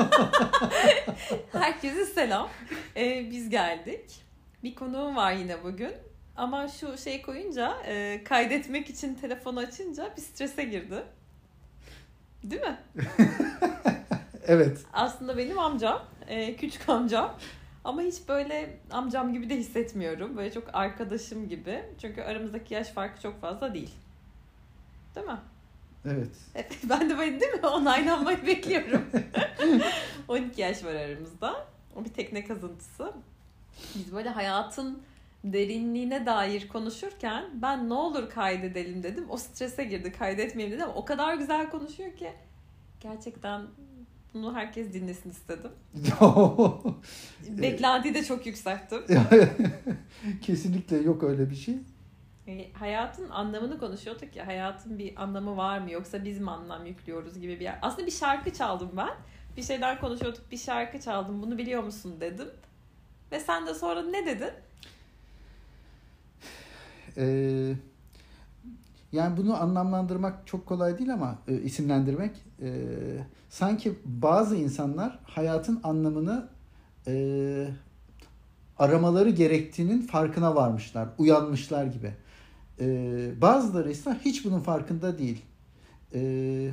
Herkese selam. Ee, biz geldik. Bir konuğum var yine bugün. Ama şu şey koyunca, e, kaydetmek için telefonu açınca bir strese girdi. Değil mi? evet. Aslında benim amcam, e, küçük amcam. Ama hiç böyle amcam gibi de hissetmiyorum. Böyle çok arkadaşım gibi. Çünkü aramızdaki yaş farkı çok fazla değil. Değil mi? Evet. Ben de böyle değil mi? Onaylanmayı bekliyorum. 12 yaş var aramızda. O bir tekne kazıntısı. Biz böyle hayatın derinliğine dair konuşurken ben ne olur kaydedelim dedim. O strese girdi kaydetmeyeyim dedim ama o kadar güzel konuşuyor ki gerçekten bunu herkes dinlesin istedim. Beklentiyi de çok yükselttim. Kesinlikle yok öyle bir şey. E, hayatın anlamını konuşuyorduk ya. Hayatın bir anlamı var mı yoksa biz mi anlam yüklüyoruz gibi bir yer. Aslında bir şarkı çaldım ben. Bir şeyler konuşuyorduk. Bir şarkı çaldım. Bunu biliyor musun dedim. Ve sen de sonra ne dedin? Ee, yani bunu anlamlandırmak çok kolay değil ama e, isimlendirmek. E, sanki bazı insanlar hayatın anlamını e, aramaları gerektiğinin farkına varmışlar, uyanmışlar gibi. E, bazıları ise hiç bunun farkında değil. E,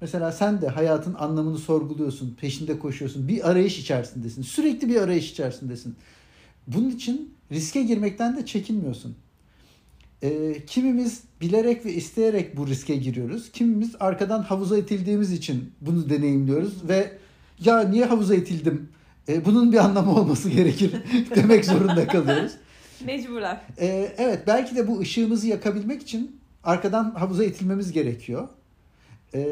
mesela sen de hayatın anlamını sorguluyorsun, peşinde koşuyorsun, bir arayış içerisindesin, sürekli bir arayış içerisindesin. Bunun için riske girmekten de çekinmiyorsun. E, kimimiz bilerek ve isteyerek bu riske giriyoruz. Kimimiz arkadan havuza itildiğimiz için bunu deneyimliyoruz ve ya niye havuza itildim? E, bunun bir anlamı olması gerekir demek zorunda kalıyoruz. Mecburen. E, evet belki de bu ışığımızı yakabilmek için arkadan havuza itilmemiz gerekiyor. E,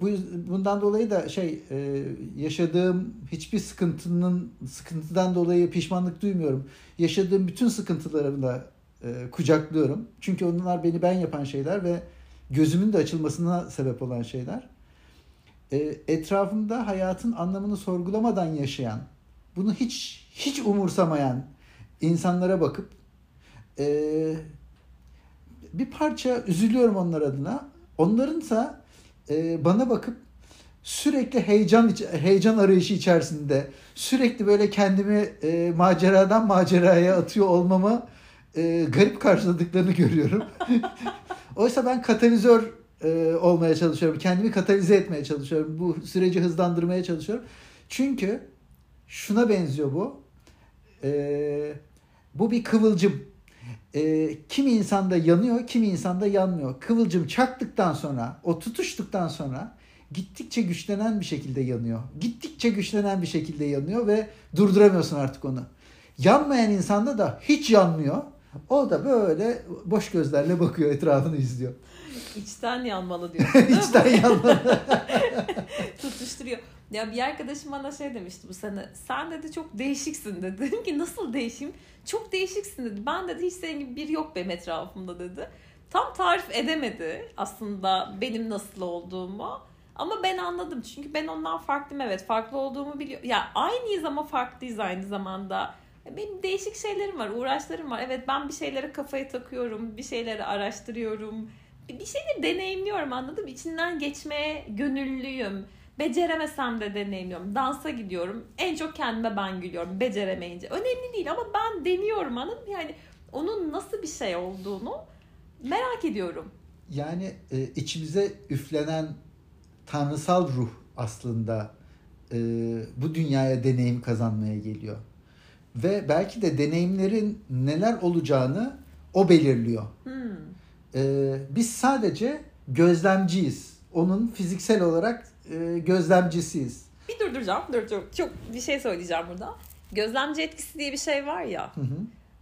bu bundan dolayı da şey e, yaşadığım hiçbir sıkıntının sıkıntıdan dolayı pişmanlık duymuyorum. Yaşadığım bütün sıkıntılarımı da e, kucaklıyorum. Çünkü onlar beni ben yapan şeyler ve gözümün de açılmasına sebep olan şeyler. E, etrafımda hayatın anlamını sorgulamadan yaşayan, bunu hiç hiç umursamayan insanlara bakıp e, bir parça üzülüyorum onlar adına. Onlarınsa e, bana bakıp sürekli heyecan heyecan arayışı içerisinde sürekli böyle kendimi e, maceradan maceraya atıyor olmama e, garip karşıladıklarını görüyorum. Oysa ben katalizör e, olmaya çalışıyorum. Kendimi katalize etmeye çalışıyorum. Bu süreci hızlandırmaya çalışıyorum. Çünkü şuna benziyor bu. E, bu bir kıvılcım. E, kimi insanda yanıyor, kimi insanda yanmıyor. Kıvılcım çaktıktan sonra, o tutuştuktan sonra gittikçe güçlenen bir şekilde yanıyor. Gittikçe güçlenen bir şekilde yanıyor ve durduramıyorsun artık onu. Yanmayan insanda da hiç yanmıyor. O da böyle boş gözlerle bakıyor, etrafını izliyor. İçten yanmalı diyorsun İçten yanmalı. Tutuşturuyor. Ya bir arkadaşım bana şey demişti bu sene. Sen dedi çok değişiksin dedi. Dedim ki nasıl değişim? Çok değişiksin dedi. Ben dedi hiç senin gibi biri yok benim etrafımda dedi. Tam tarif edemedi aslında benim nasıl olduğumu. Ama ben anladım. Çünkü ben ondan farklıyım evet. Farklı olduğumu biliyorum. Ya aynıyız ama farklıyız aynı zamanda. Benim değişik şeylerim var, uğraşlarım var. Evet ben bir şeylere kafayı takıyorum, bir şeyleri araştırıyorum. Bir şeyleri deneyimliyorum anladın mı? İçinden geçmeye gönüllüyüm. Beceremesem de deneyimliyorum. Dansa gidiyorum. En çok kendime ben gülüyorum beceremeyince. Önemli değil ama ben deniyorum anladın? Yani onun nasıl bir şey olduğunu merak ediyorum. Yani e, içimize üflenen tanrısal ruh aslında e, bu dünyaya deneyim kazanmaya geliyor. Ve belki de deneyimlerin neler olacağını o belirliyor. Hmm. E, biz sadece gözlemciyiz. Onun fiziksel olarak e, gözlemcisiyiz. Bir durduracağım. Dur, dur. Çok bir şey söyleyeceğim burada. Gözlemci etkisi diye bir şey var ya. Hı hı.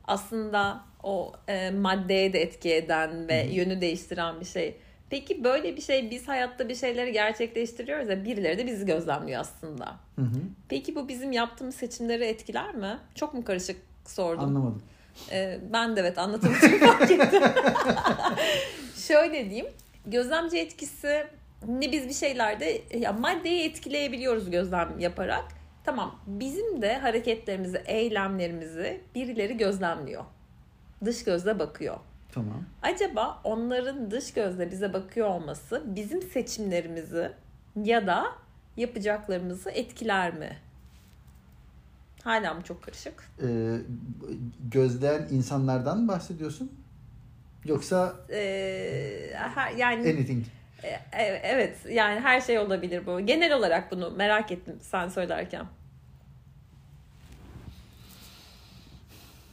Aslında o e, maddeye de etki eden ve hı hı. yönü değiştiren bir şey. Peki böyle bir şey biz hayatta bir şeyleri gerçekleştiriyoruz ya birileri de bizi gözlemliyor aslında. Hı hı. Peki bu bizim yaptığımız seçimleri etkiler mi? Çok mu karışık sordum? Anlamadım. Ee, ben de evet anlatamayacağım fark ettim. Şöyle diyeyim. Gözlemci etkisi ne biz bir şeylerde ya maddeyi etkileyebiliyoruz gözlem yaparak. Tamam bizim de hareketlerimizi, eylemlerimizi birileri gözlemliyor. Dış gözle bakıyor. Tamam. Acaba onların dış gözle bize bakıyor olması bizim seçimlerimizi ya da yapacaklarımızı etkiler mi? Hala mı çok karışık? Ee, gözleyen insanlardan mı bahsediyorsun? Yoksa Ee, her, yani anything. e, e- evet yani her şey olabilir bu. Genel olarak bunu merak ettim sen söylerken.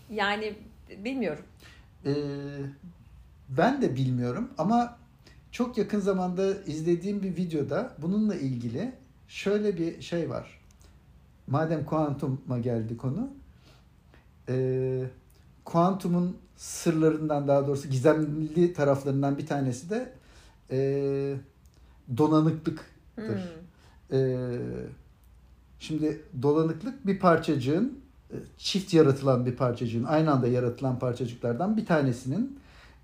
Yani bilmiyorum. Ee, ben de bilmiyorum ama çok yakın zamanda izlediğim bir videoda bununla ilgili şöyle bir şey var. Madem kuantuma geldi konu. Ee, kuantumun sırlarından daha doğrusu gizemli taraflarından bir tanesi de ee, donanıklıktır. Hmm. Ee, şimdi dolanıklık bir parçacığın e, çift yaratılan bir parçacığın aynı anda yaratılan parçacıklardan bir tanesinin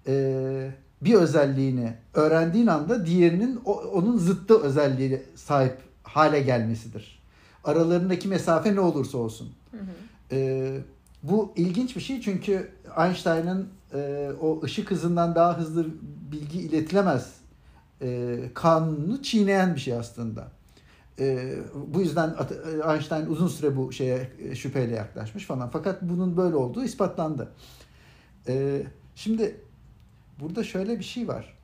e, bir özelliğini öğrendiğin anda diğerinin o- onun zıttı özelliğe sahip hale gelmesidir. Aralarındaki mesafe ne olursa olsun. Hı hı. Ee, bu ilginç bir şey çünkü Einstein'ın e, o ışık hızından daha hızlı bilgi iletilemez e, kanunu çiğneyen bir şey aslında. E, bu yüzden Einstein uzun süre bu şeye şüpheyle yaklaşmış falan. Fakat bunun böyle olduğu ispatlandı. E, şimdi burada şöyle bir şey var.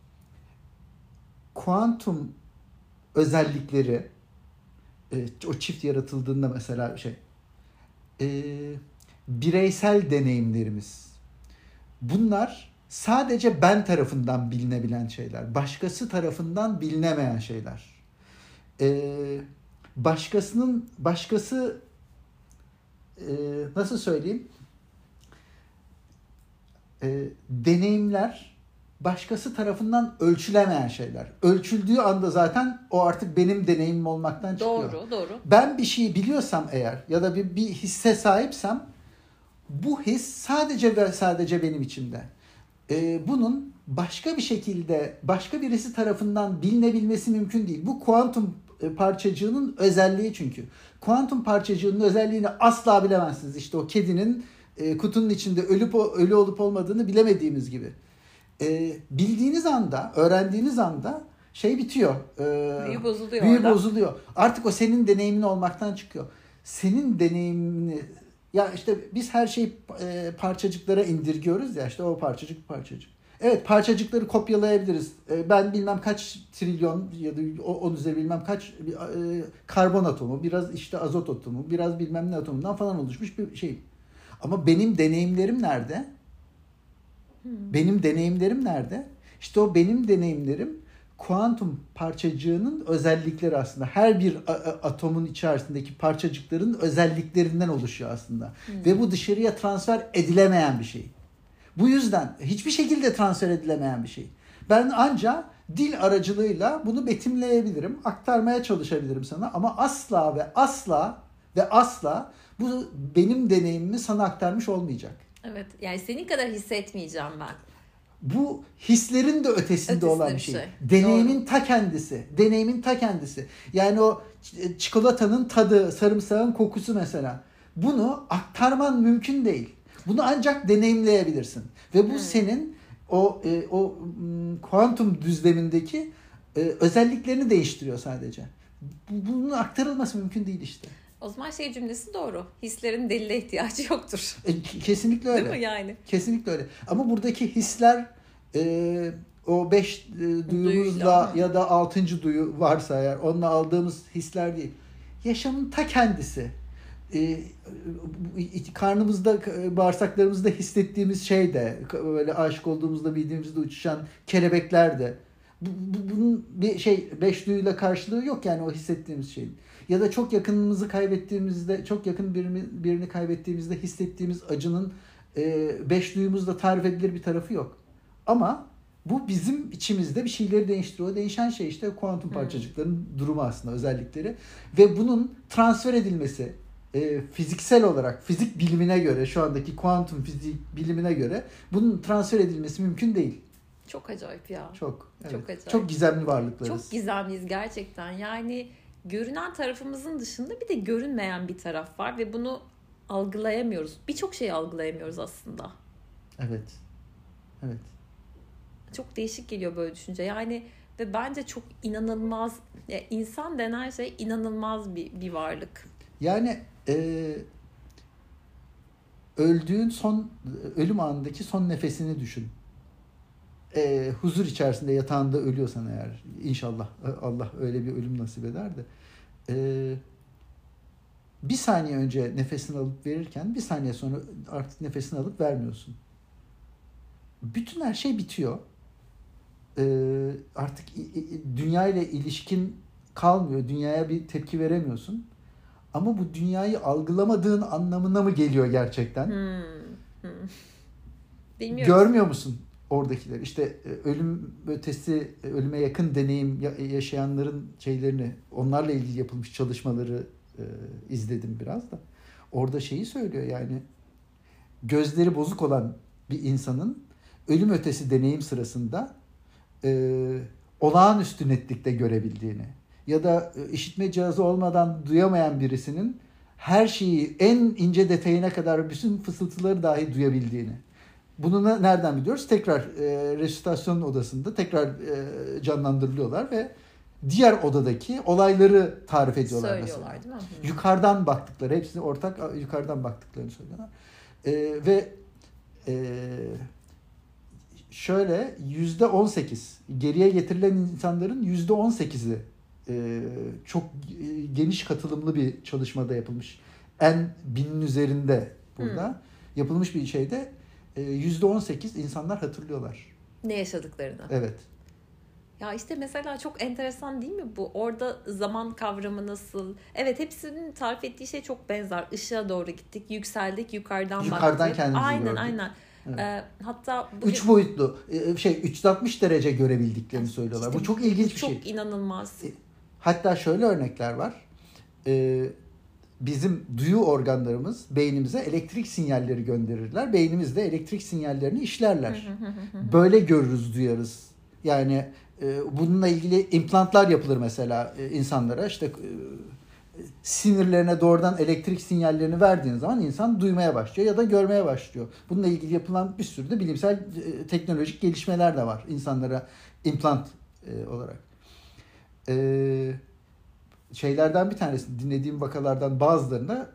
Kuantum özellikleri e, o çift yaratıldığında mesela şey e, bireysel deneyimlerimiz. Bunlar sadece ben tarafından bilinebilen şeyler. Başkası tarafından bilinemeyen şeyler. E, başkasının başkası e, nasıl söyleyeyim? E, deneyimler başkası tarafından ölçülemeyen şeyler. Ölçüldüğü anda zaten o artık benim deneyimim olmaktan çıkıyor. Doğru, doğru. Ben bir şeyi biliyorsam eğer ya da bir, bir hisse sahipsem bu his sadece ve sadece benim içimde. Ee, bunun başka bir şekilde başka birisi tarafından bilinebilmesi mümkün değil. Bu kuantum e, parçacığının özelliği çünkü. Kuantum parçacığının özelliğini asla bilemezsiniz. İşte o kedinin e, kutunun içinde ölüp ölü olup olmadığını bilemediğimiz gibi. E, bildiğiniz anda, öğrendiğiniz anda şey bitiyor. E, Büyü bozuluyor Büyü orada. bozuluyor. Artık o senin deneyimin olmaktan çıkıyor. Senin deneyimini ya işte biz her şeyi e, parçacıklara indirgiyoruz ya işte o parçacık parçacık. Evet parçacıkları kopyalayabiliriz. E, ben bilmem kaç trilyon ya da onun üzeri bilmem kaç e, karbon atomu, biraz işte azot atomu, biraz bilmem ne atomundan falan oluşmuş bir şey. Ama benim deneyimlerim nerede? Benim deneyimlerim nerede? İşte o benim deneyimlerim kuantum parçacığının özellikleri aslında. Her bir atomun içerisindeki parçacıkların özelliklerinden oluşuyor aslında. Ve bu dışarıya transfer edilemeyen bir şey. Bu yüzden hiçbir şekilde transfer edilemeyen bir şey. Ben ancak dil aracılığıyla bunu betimleyebilirim, aktarmaya çalışabilirim sana ama asla ve asla ve asla bu benim deneyimimi sana aktarmış olmayacak. Evet. Yani senin kadar hissetmeyeceğim ben. Bu hislerin de ötesinde Ötesinde olan bir şey. şey. Deneyimin ta kendisi. Deneyimin ta kendisi. Yani o ç- çikolatanın tadı, sarımsağın kokusu mesela. Bunu aktarman mümkün değil. Bunu ancak deneyimleyebilirsin. Ve bu Hmm. senin o e, o kuantum düzlemindeki e, özelliklerini değiştiriyor sadece. Bu- Bunun aktarılması mümkün değil işte. O zaman şey cümlesi doğru. Hislerin delile ihtiyacı yoktur. E, ke- kesinlikle öyle. Değil mi yani? Kesinlikle öyle. Ama buradaki hisler e, o beş e, duyumuzla ya da altıncı duyu varsa eğer onunla aldığımız hisler değil. Yaşamın ta kendisi. E, karnımızda, bağırsaklarımızda hissettiğimiz şey de böyle aşık olduğumuzda bildiğimizde uçuşan kelebekler de. Bu, bu- bunun bir şey beş duyuyla karşılığı yok yani o hissettiğimiz şeyin. Ya da çok yakınımızı kaybettiğimizde, çok yakın birini, birini kaybettiğimizde hissettiğimiz acının e, beş duyumuzla tarif edilir bir tarafı yok. Ama bu bizim içimizde bir şeyleri değiştiriyor. Değişen şey işte kuantum parçacıkların durumu aslında özellikleri. Ve bunun transfer edilmesi e, fiziksel olarak fizik bilimine göre şu andaki kuantum fizik bilimine göre bunun transfer edilmesi mümkün değil. Çok acayip ya. Çok. Evet. Çok acayip. Çok gizemli varlıklarız. Çok gizemliyiz gerçekten. Yani görünen tarafımızın dışında bir de görünmeyen bir taraf var ve bunu algılayamıyoruz. Birçok şeyi algılayamıyoruz aslında. Evet. Evet. Çok değişik geliyor böyle düşünce. Yani Ve bence çok inanılmaz, ya insan denen şey inanılmaz bir, bir varlık. Yani e, öldüğün son ölüm anındaki son nefesini düşün. E, huzur içerisinde yatağında ölüyorsan eğer inşallah Allah öyle bir ölüm nasip eder de e, bir saniye önce nefesini alıp verirken bir saniye sonra artık nefesini alıp vermiyorsun. Bütün her şey bitiyor. E, artık dünya ile ilişkin kalmıyor. Dünyaya bir tepki veremiyorsun. Ama bu dünyayı algılamadığın anlamına mı geliyor gerçekten? Hmm. Hmm. Bilmiyorum. Görmüyor musun oradakiler? İşte e, ölüm ötesi, e, ölüme yakın deneyim yaşayanların şeylerini, onlarla ilgili yapılmış çalışmaları e, izledim biraz da. Orada şeyi söylüyor yani gözleri bozuk olan bir insanın ölüm ötesi deneyim sırasında e, olağanüstü netlikte görebildiğini ya da e, işitme cihazı olmadan duyamayan birisinin her şeyi en ince detayına kadar bütün fısıltıları dahi duyabildiğini. Bunu nereden biliyoruz? Tekrar e, resüsitasyon odasında tekrar e, canlandırılıyorlar ve diğer odadaki olayları tarif ediyorlar Söylüyorlar mesela. değil mi? Yukarıdan baktıkları, hepsini ortak yukarıdan baktıklarını söylüyorlar. E, ve e, şöyle yüzde on sekiz geriye getirilen insanların yüzde on sekizi e, çok geniş katılımlı bir çalışmada yapılmış. En binin üzerinde burada hmm. yapılmış bir şeyde e, yüzde on sekiz insanlar hatırlıyorlar. Ne yaşadıklarını. Evet. Ya işte mesela çok enteresan değil mi bu? Orada zaman kavramı nasıl? Evet hepsinin tarif ettiği şey çok benzer. Işığa doğru gittik, yükseldik, yukarıdan, yukarıdan baktık. kendimizi aynen, gördük. Aynen Evet. Ee, hatta bu üç boyutlu şey 360 derece görebildiklerini söylüyorlar. İşte bu çok ilginç bir çok şey. Çok inanılmaz. Hatta şöyle örnekler var. Ee, bizim duyu organlarımız beynimize elektrik sinyalleri gönderirler. Beynimiz de elektrik sinyallerini işlerler. Böyle görürüz, duyarız. Yani e, bununla ilgili implantlar yapılır mesela e, insanlara. İşte e, sinirlerine doğrudan elektrik sinyallerini verdiğin zaman insan duymaya başlıyor ya da görmeye başlıyor. Bununla ilgili yapılan bir sürü de bilimsel e, teknolojik gelişmeler de var insanlara implant e, olarak. E, şeylerden bir tanesi dinlediğim vakalardan bazılarında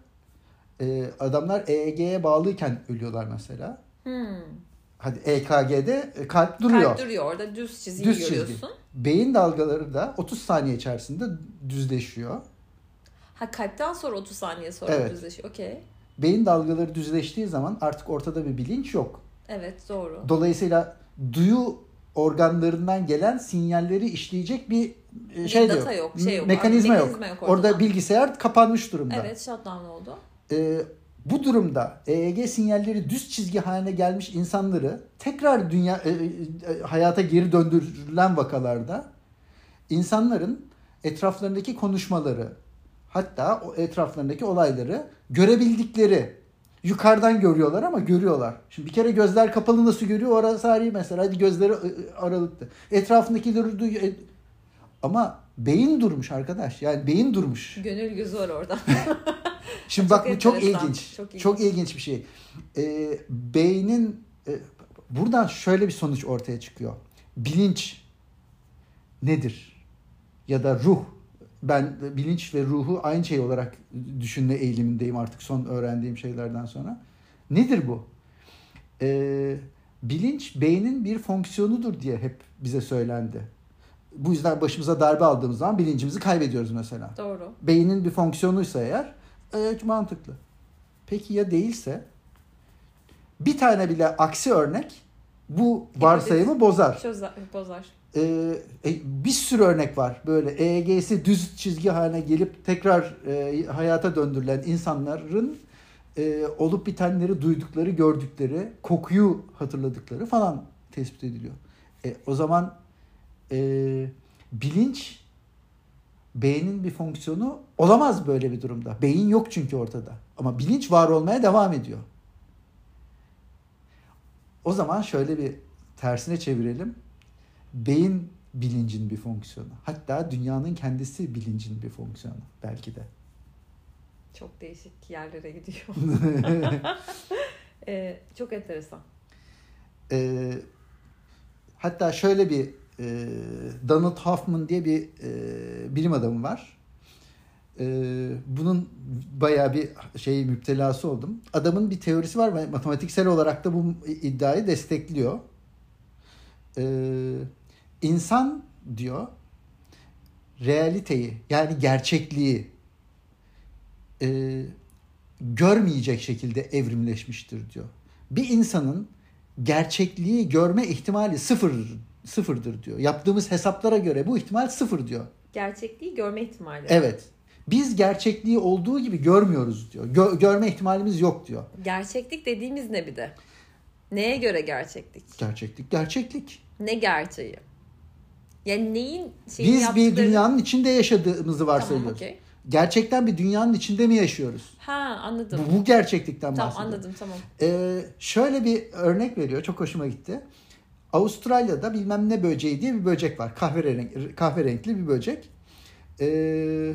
e, adamlar EEG'ye bağlıyken ölüyorlar mesela. Hmm. Hadi EKG'de e, kalp duruyor. Kalp duruyor orada düz çizgi düz görüyorsun. Çizgi. Beyin dalgaları da 30 saniye içerisinde düzleşiyor. Ha kalpten sonra 30 saniye sonra evet. düzleşiyor. Okey. Beyin dalgaları düzleştiği zaman artık ortada bir bilinç yok. Evet doğru. Dolayısıyla duyu organlarından gelen sinyalleri işleyecek bir e, şey bir data yok, şey yok. Mekanizma, mekanizma yok. yok orada bilgisayar kapanmış durumda. Evet, shutdown oldu. Ee, bu durumda EEG sinyalleri düz çizgi haline gelmiş insanları tekrar dünya e, e, hayata geri döndürülen vakalarda insanların etraflarındaki konuşmaları hatta o etraflarındaki olayları görebildikleri yukarıdan görüyorlar ama görüyorlar. Şimdi bir kere gözler kapalı nasıl görüyor orası ayrı mesela. Hadi gözleri aralıklı. Etrafındakileri duyuyor. E, ama beyin durmuş arkadaş. Yani beyin durmuş. Gönül gözü var orada. Şimdi çok bak bu çok ilginç. Çok ilginç. Çok ilginç bir şey. Ee, beynin e, buradan şöyle bir sonuç ortaya çıkıyor. Bilinç nedir? Ya da ruh ben bilinç ve ruhu aynı şey olarak düşünme eğilimindeyim artık son öğrendiğim şeylerden sonra. Nedir bu? Ee, bilinç beynin bir fonksiyonudur diye hep bize söylendi. Bu yüzden başımıza darbe aldığımız zaman bilincimizi kaybediyoruz mesela. Doğru. Beynin bir fonksiyonuysa eğer evet mantıklı. Peki ya değilse bir tane bile aksi örnek bu varsayımı bozar. Çözer, bozar. Ee, bir sürü örnek var. Böyle EEG'si düz çizgi haline gelip tekrar e, hayata döndürülen insanların e, olup bitenleri duydukları, gördükleri, kokuyu hatırladıkları falan tespit ediliyor. E, o zaman e, bilinç beynin bir fonksiyonu olamaz böyle bir durumda. Beyin yok çünkü ortada. Ama bilinç var olmaya devam ediyor. O zaman şöyle bir tersine çevirelim. Beyin bilincin bir fonksiyonu. Hatta dünyanın kendisi bilincin bir fonksiyonu belki de. Çok değişik yerlere gidiyor. ee, çok enteresan. Ee, hatta şöyle bir e, Donald Hoffman diye bir e, bilim adamı var. E, bunun bayağı bir şey müptelası oldum. Adamın bir teorisi var ve matematiksel olarak da bu iddiayı destekliyor. E, insan diyor realiteyi yani gerçekliği e, görmeyecek şekilde evrimleşmiştir diyor. Bir insanın gerçekliği görme ihtimali sıfır sıfırdır diyor. Yaptığımız hesaplara göre bu ihtimal sıfır diyor. Gerçekliği görme ihtimali. Evet. Biz gerçekliği olduğu gibi görmüyoruz diyor. Gö- görme ihtimalimiz yok diyor. Gerçeklik dediğimiz ne bir de? Neye göre gerçeklik? Gerçeklik gerçeklik. Ne gerçeği? Yani neyin şeyini Biz bir yaptıkları- dünyanın içinde yaşadığımızı varsayıyoruz. Tamam okey. Gerçekten bir dünyanın içinde mi yaşıyoruz? Ha anladım. Bu, bu gerçeklikten Tamam bahsediyor. anladım tamam. Ee, şöyle bir örnek veriyor. Çok hoşuma gitti. Avustralya'da bilmem ne böceği diye bir böcek var. Kahverengi, kahverenkli bir böcek. Ee,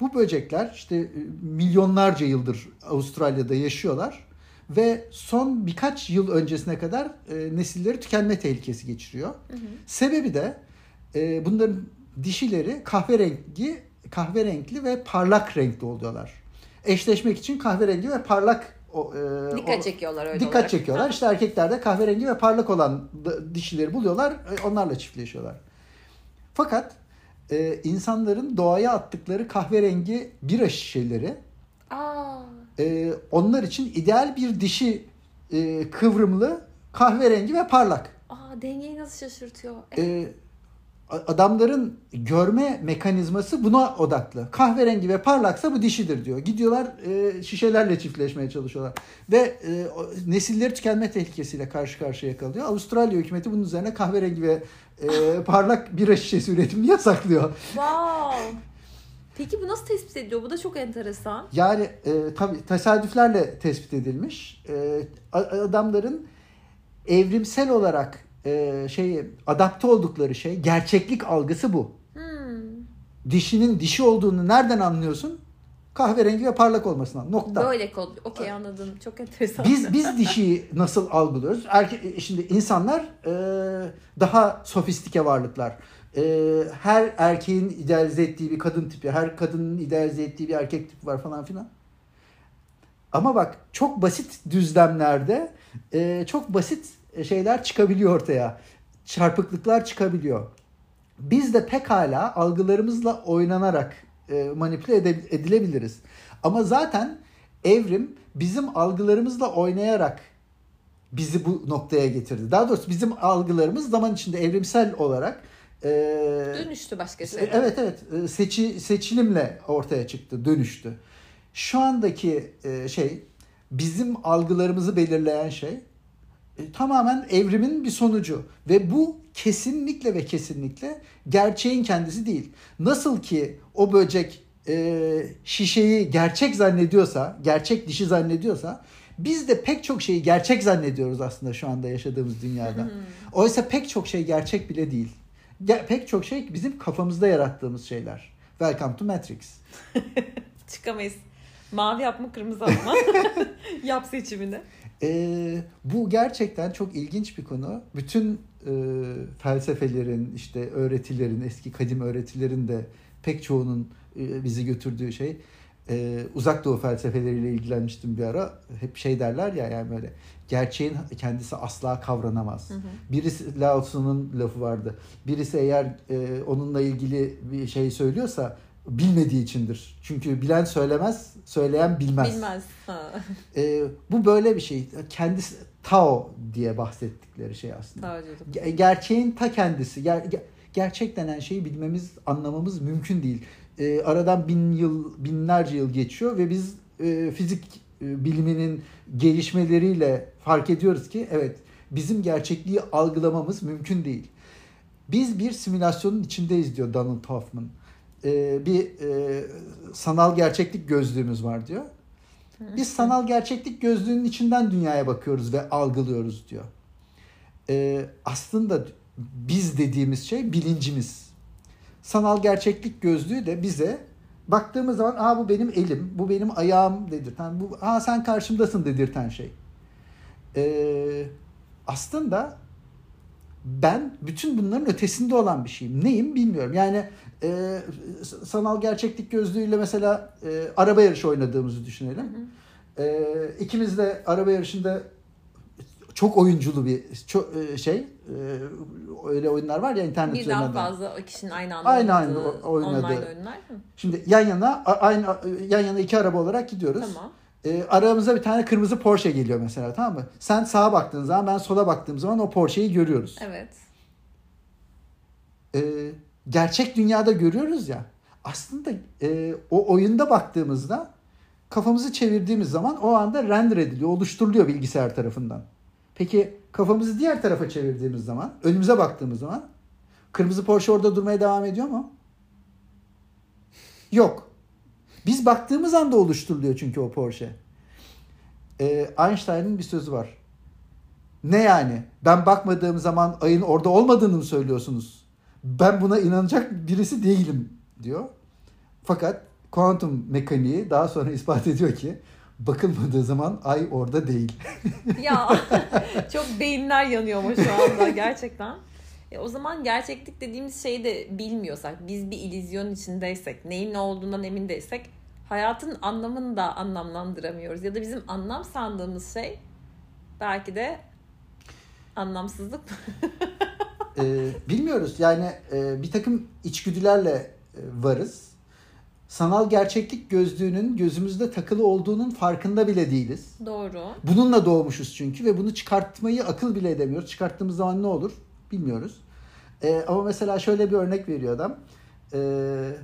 bu böcekler işte e, milyonlarca yıldır Avustralya'da yaşıyorlar ve son birkaç yıl öncesine kadar e, nesilleri tükenme tehlikesi geçiriyor. Sebebi de e, bunların dişileri kahverengi, kahverenkli ve parlak renkli oluyorlar. Eşleşmek için kahverengi ve parlak o, e, Dikkat o- çekiyorlar öyle Dikkat olarak. çekiyorlar. İşte erkekler de kahverengi ve parlak olan dişileri buluyorlar. e, Onlarla çiftleşiyorlar. Fakat e, insanların doğaya attıkları kahverengi bira şişeleri Aa, e, onlar için ideal bir dişi e, kıvrımlı kahverengi ve parlak. aa dengeyi nasıl şaşırtıyor? E, E, adamların görme mekanizması buna odaklı. Kahverengi ve parlaksa bu dişidir diyor. Gidiyorlar e, şişelerle çiftleşmeye çalışıyorlar. Ve e, nesilleri tükenme tehlikesiyle karşı karşıya kalıyor. Avustralya hükümeti bunun üzerine kahverengi ve e, parlak bira şişesi üretimini yasaklıyor. wow. Peki bu nasıl tespit ediliyor? Bu da çok enteresan. Yani e, tabii tesadüflerle tespit edilmiş. E, adamların evrimsel olarak e, şeyi adapte oldukları şey gerçeklik algısı bu. Hmm. dişinin dişi olduğunu nereden anlıyorsun? Kahverengi ve parlak olmasından. Nokta. Böyle kod. Okey anladım. Çok enteresan. Biz biz dişiyi nasıl algılıyoruz? Erke, şimdi insanlar e, daha sofistike varlıklar. E, her erkeğin idealize ettiği bir kadın tipi, her kadının idealize ettiği bir erkek tipi var falan filan. Ama bak çok basit düzlemlerde e, çok basit şeyler çıkabiliyor ortaya. Çarpıklıklar çıkabiliyor. Biz de pekala algılarımızla oynanarak e, manipüle edilebiliriz. Ama zaten evrim bizim algılarımızla oynayarak bizi bu noktaya getirdi. Daha doğrusu bizim algılarımız zaman içinde evrimsel olarak e, Dönüştü başka Se- şeyler. Evet evet E, seçi seçilimle ortaya çıktı, dönüştü. Şu andaki e, şey bizim algılarımızı belirleyen şey e, tamamen evrimin bir sonucu ve bu kesinlikle ve kesinlikle gerçeğin kendisi değil. Nasıl ki o böcek e, şişeyi gerçek zannediyorsa, gerçek dişi zannediyorsa biz de pek çok şeyi gerçek zannediyoruz aslında şu anda yaşadığımız dünyada. Oysa pek çok şey gerçek bile değil. Ge- pek çok şey bizim kafamızda yarattığımız şeyler. Welcome to Matrix. Çıkamayız. Mavi yapma kırmızı yapma. Yap seçimini. Ee, bu gerçekten çok ilginç bir konu. Bütün e, felsefelerin, işte öğretilerin, eski kadim öğretilerin de pek çoğunun e, bizi götürdüğü şey. e, uzak doğu felsefeleriyle ilgilenmiştim bir ara. Hep şey derler ya yani böyle gerçeğin kendisi asla kavranamaz. Birisi Lao Tzu'nun lafı vardı. Birisi eğer e, onunla ilgili bir şey söylüyorsa bilmediği içindir. Çünkü bilen söylemez, söyleyen bilmez. Bilmez. Ha. Ee, bu böyle bir şey. Kendisi Tao diye bahsettikleri şey aslında. Daha diyordum. Ge- Gerçeğin ta kendisi. Ger- ge- gerçek denen şeyi bilmemiz, anlamamız mümkün değil. Ee, aradan bin yıl, binlerce yıl geçiyor ve biz e, fizik e, biliminin gelişmeleriyle fark ediyoruz ki evet bizim gerçekliği algılamamız mümkün değil. Biz bir simülasyonun içindeyiz diyor Donald Hoffman. Ee, bir e, sanal gerçeklik gözlüğümüz var diyor. Biz sanal gerçeklik gözlüğünün içinden dünyaya bakıyoruz ve algılıyoruz diyor. Ee, aslında biz dediğimiz şey bilincimiz. Sanal gerçeklik gözlüğü de bize baktığımız zaman aa bu benim elim, bu benim ayağım dedirten, bu aa sen karşımdasın dedirten şey. Ee, aslında ben bütün bunların ötesinde olan bir şeyim. Neyim bilmiyorum. Yani e, sanal gerçeklik gözlüğüyle mesela e, araba yarışı oynadığımızı düşünelim. Hı hı. E, ikimiz de araba yarışında çok oyunculu bir çok e, şey e, öyle oyunlar var ya internet Birden üzerinden. fazla kişinin aynı anda aynı oynadığı, aynı oynadığı. online oyunlar mı? Şimdi yan yana aynı yan yana iki araba olarak gidiyoruz. Tamam. E, aramıza bir tane kırmızı Porsche geliyor mesela tamam mı? Sen sağa baktığın zaman ben sola baktığım zaman o Porsche'yi görüyoruz. Evet. E, gerçek dünyada görüyoruz ya. Aslında e, o oyunda baktığımızda kafamızı çevirdiğimiz zaman o anda render ediliyor, oluşturuluyor bilgisayar tarafından. Peki kafamızı diğer tarafa çevirdiğimiz zaman, önümüze baktığımız zaman kırmızı Porsche orada durmaya devam ediyor mu? Yok. Biz baktığımız anda oluşturuluyor çünkü o Porsche. Ee, Einstein'ın bir sözü var. Ne yani? Ben bakmadığım zaman ayın orada olmadığını mı söylüyorsunuz? Ben buna inanacak birisi değilim diyor. Fakat kuantum mekaniği daha sonra ispat ediyor ki bakılmadığı zaman ay orada değil. ya çok beyinler yanıyor ama şu anda gerçekten. E, o zaman gerçeklik dediğimiz şeyi de bilmiyorsak, biz bir illüzyon içindeysek, neyin ne olduğundan emin değilsek hayatın anlamını da anlamlandıramıyoruz. Ya da bizim anlam sandığımız şey belki de anlamsızlık mı? ee, bilmiyoruz. Yani e, bir takım içgüdülerle e, varız. Sanal gerçeklik gözlüğünün gözümüzde takılı olduğunun farkında bile değiliz. Doğru. Bununla doğmuşuz çünkü ve bunu çıkartmayı akıl bile edemiyoruz. Çıkarttığımız zaman ne olur bilmiyoruz. Ee, ama mesela şöyle bir örnek veriyor adam. Ee,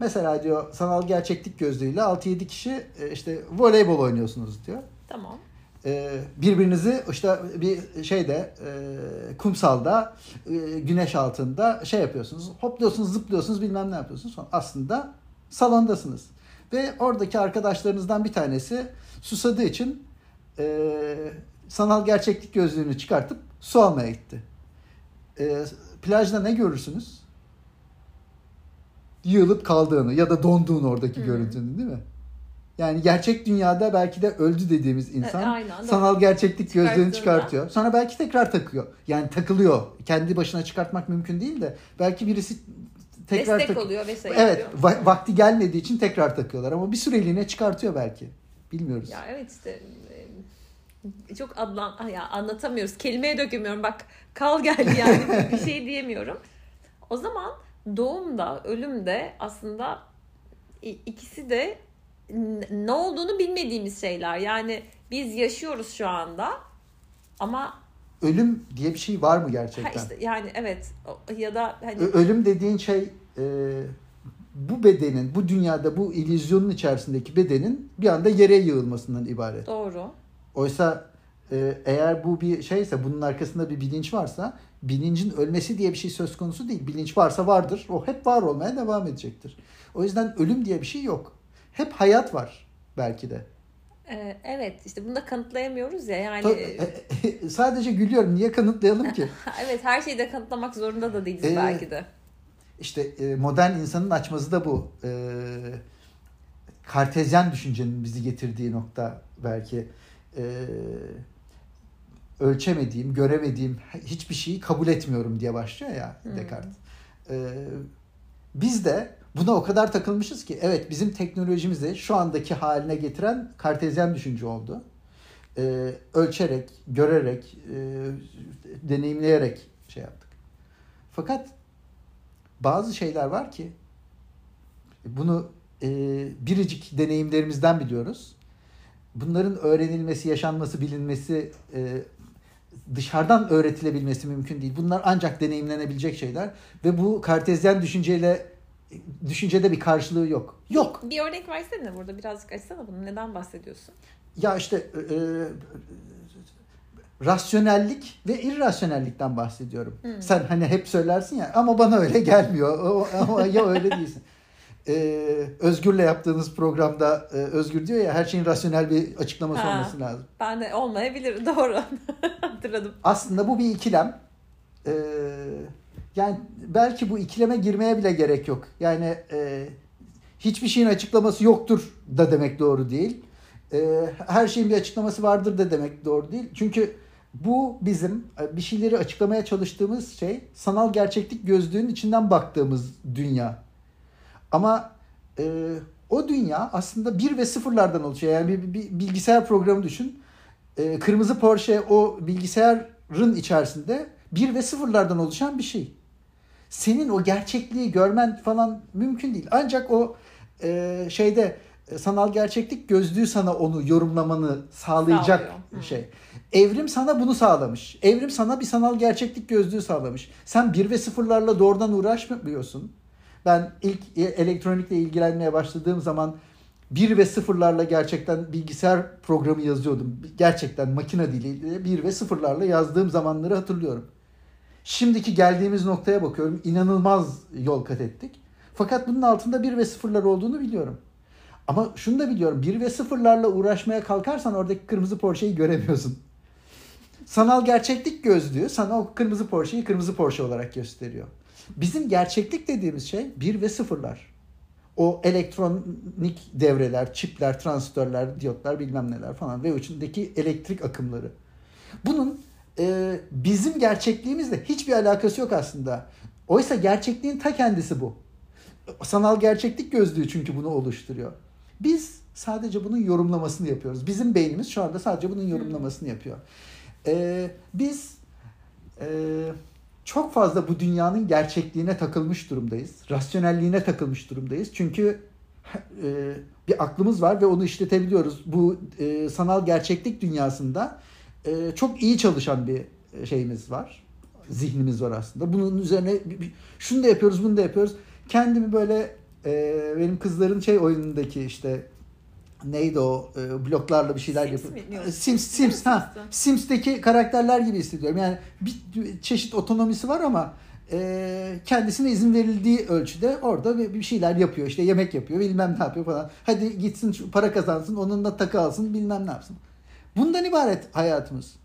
mesela diyor sanal gerçeklik gözlüğüyle 6-7 kişi e, işte voleybol oynuyorsunuz diyor. Tamam. Ee, birbirinizi işte bir şeyde e, kumsalda e, güneş altında şey yapıyorsunuz. Hopluyorsunuz, zıplıyorsunuz, bilmem ne yapıyorsunuz. Sonra aslında salondasınız. Ve oradaki arkadaşlarınızdan bir tanesi susadığı için e, sanal gerçeklik gözlüğünü çıkartıp su almaya gitti. E, plajda ne görürsünüz? Yığılıp kaldığını ya da donduğunu oradaki hmm. görüntünü değil mi? Yani gerçek dünyada belki de öldü dediğimiz insan e, aynen, sanal gerçeklik gözlüğünü çıkartıyor. Sonra belki tekrar takıyor. Yani takılıyor. Kendi başına çıkartmak mümkün değil de belki birisi tekrar Destek tak- oluyor vesaire. Evet, va- vakti gelmediği için tekrar takıyorlar ama bir süreliğine çıkartıyor belki. Bilmiyoruz. Ya evet işte e, çok adlan ya anlatamıyoruz. Kelimeye dökemiyorum. Bak kal geldi yani bir şey diyemiyorum. O zaman doğumda, ölümde aslında ikisi de ne olduğunu bilmediğimiz şeyler. Yani biz yaşıyoruz şu anda ama ölüm diye bir şey var mı gerçekten? Ha işte yani evet ya da hani ölüm dediğin şey e, bu bedenin bu dünyada bu illüzyonun içerisindeki bedenin bir anda yere yığılmasından ibaret. Doğru. Oysa e, eğer bu bir şeyse bunun arkasında bir bilinç varsa bilincin ölmesi diye bir şey söz konusu değil. Bilinç varsa vardır. O hep var olmaya devam edecektir. O yüzden ölüm diye bir şey yok. Hep hayat var belki de. Ee, evet işte bunu da kanıtlayamıyoruz ya yani. Tabii, sadece gülüyorum niye kanıtlayalım ki? evet her şeyi de kanıtlamak zorunda da değiliz ee, belki de. İşte e, modern insanın açması da bu. Ee, kartezyen düşüncenin bizi getirdiği nokta belki. Ee, ölçemediğim, göremediğim hiçbir şeyi kabul etmiyorum diye başlıyor ya hmm. Descartes. Ee, biz de buna o kadar takılmışız ki evet bizim teknolojimizi şu andaki haline getiren kartezyen düşünce oldu. Ee, ölçerek, görerek, e, deneyimleyerek şey yaptık. Fakat bazı şeyler var ki bunu e, biricik deneyimlerimizden biliyoruz. Bunların öğrenilmesi, yaşanması, bilinmesi, e, dışarıdan öğretilebilmesi mümkün değil. Bunlar ancak deneyimlenebilecek şeyler ve bu kartezyen düşünceyle düşüncede bir karşılığı yok. Yok. Bir örnek versene burada birazcık açsana bunu. Neden bahsediyorsun? Ya işte e, e rasyonellik ve irrasyonellikten bahsediyorum. Hmm. Sen hani hep söylersin ya ama bana öyle gelmiyor. O, ama ya öyle değilsin. Ee, Özgür'le yaptığınız programda e, Özgür diyor ya her şeyin rasyonel bir açıklaması ha, olması lazım. Ben de olmayabilir doğru hatırladım. Aslında bu bir ikilem. Ee, yani belki bu ikileme girmeye bile gerek yok. Yani e, hiçbir şeyin açıklaması yoktur da demek doğru değil. E, her şeyin bir açıklaması vardır da demek doğru değil. Çünkü bu bizim e, bir şeyleri açıklamaya çalıştığımız şey sanal gerçeklik gözlüğünün içinden baktığımız dünya. Ama e, o dünya aslında bir ve sıfırlardan oluşuyor. Yani bir, bir bilgisayar programı düşün. E, kırmızı Porsche o bilgisayarın içerisinde bir ve sıfırlardan oluşan bir şey. Senin o gerçekliği görmen falan mümkün değil. Ancak o e, şeyde e, sanal gerçeklik gözlüğü sana onu yorumlamanı sağlayacak Sağlıyor. şey. Evrim sana bunu sağlamış. Evrim sana bir sanal gerçeklik gözlüğü sağlamış. Sen bir ve sıfırlarla doğrudan uğraşmıyorsun. Ben ilk e, elektronikle ilgilenmeye başladığım zaman bir ve sıfırlarla gerçekten bilgisayar programı yazıyordum. Gerçekten makine diliyle bir ve sıfırlarla yazdığım zamanları hatırlıyorum. Şimdiki geldiğimiz noktaya bakıyorum. İnanılmaz yol kat ettik. Fakat bunun altında bir ve sıfırlar olduğunu biliyorum. Ama şunu da biliyorum. Bir ve sıfırlarla uğraşmaya kalkarsan oradaki kırmızı Porsche'yi göremiyorsun. Sanal gerçeklik gözlüğü sana o kırmızı Porsche'yi kırmızı Porsche olarak gösteriyor. Bizim gerçeklik dediğimiz şey bir ve sıfırlar. O elektronik devreler, çipler, transistörler, diyotlar bilmem neler falan ve içindeki elektrik akımları. Bunun e, bizim gerçekliğimizle hiçbir alakası yok aslında. Oysa gerçekliğin ta kendisi bu. Sanal gerçeklik gözlüğü çünkü bunu oluşturuyor. Biz sadece bunun yorumlamasını yapıyoruz. Bizim beynimiz şu anda sadece bunun yorumlamasını yapıyor. Ee, biz e, çok fazla bu dünyanın gerçekliğine takılmış durumdayız. Rasyonelliğine takılmış durumdayız. Çünkü e, bir aklımız var ve onu işletebiliyoruz. Bu e, sanal gerçeklik dünyasında e, çok iyi çalışan bir şeyimiz var. Zihnimiz var aslında. Bunun üzerine şunu da yapıyoruz, bunu da yapıyoruz. Kendimi böyle e, benim kızların şey oyunundaki işte neydi o e, bloklarla bir şeyler Sims yapıyor. mi diyorsun? Sims Sims ha Sims'te. Sims'teki karakterler gibi hissediyorum. Yani bir çeşit otonomisi var ama e, kendisine izin verildiği ölçüde orada bir bir şeyler yapıyor. İşte yemek yapıyor, bilmem ne yapıyor falan. Hadi gitsin para kazansın, onunla takı alsın, bilmem ne yapsın. Bundan ibaret hayatımız.